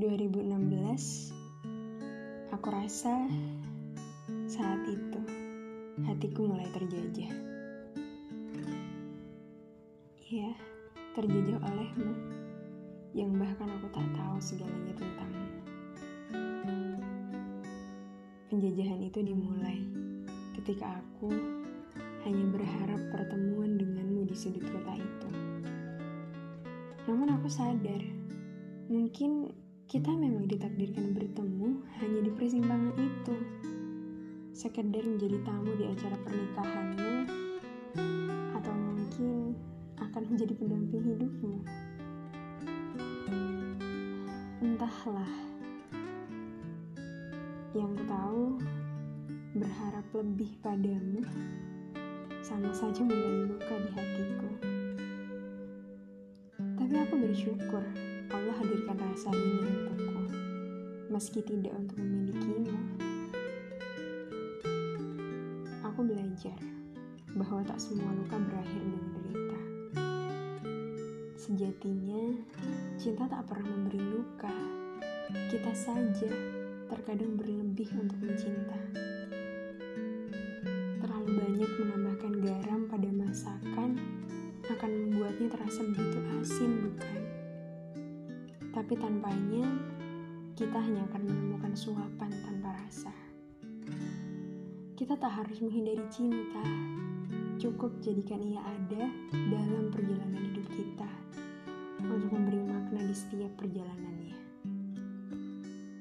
2016 Aku rasa saat itu hatiku mulai terjajah Ya, terjajah olehmu Yang bahkan aku tak tahu segalanya tentangmu Penjajahan itu dimulai ketika aku hanya berharap pertemuan denganmu di sudut kota itu. Namun aku sadar, mungkin kita memang ditakdirkan bertemu hanya di persimpangan itu. Sekedar menjadi tamu di acara pernikahanmu, atau mungkin akan menjadi pendamping hidupmu. Entahlah. Yang ku tahu, berharap lebih padamu sama saja menggali luka di hatiku. Tapi aku bersyukur Allah hadirkan rasa ini untukku, meski tidak untuk memilikimu. Aku belajar bahwa tak semua luka berakhir dengan derita. Sejatinya, cinta tak pernah memberi luka. Kita saja terkadang berlebih untuk mencinta. Terlalu banyak menambahkan garam pada masakan akan membuatnya terasa begitu asin, bukan? Tapi tanpanya, kita hanya akan menemukan suapan tanpa rasa. Kita tak harus menghindari cinta, cukup jadikan ia ada dalam perjalanan hidup kita untuk memberi makna di setiap perjalanannya.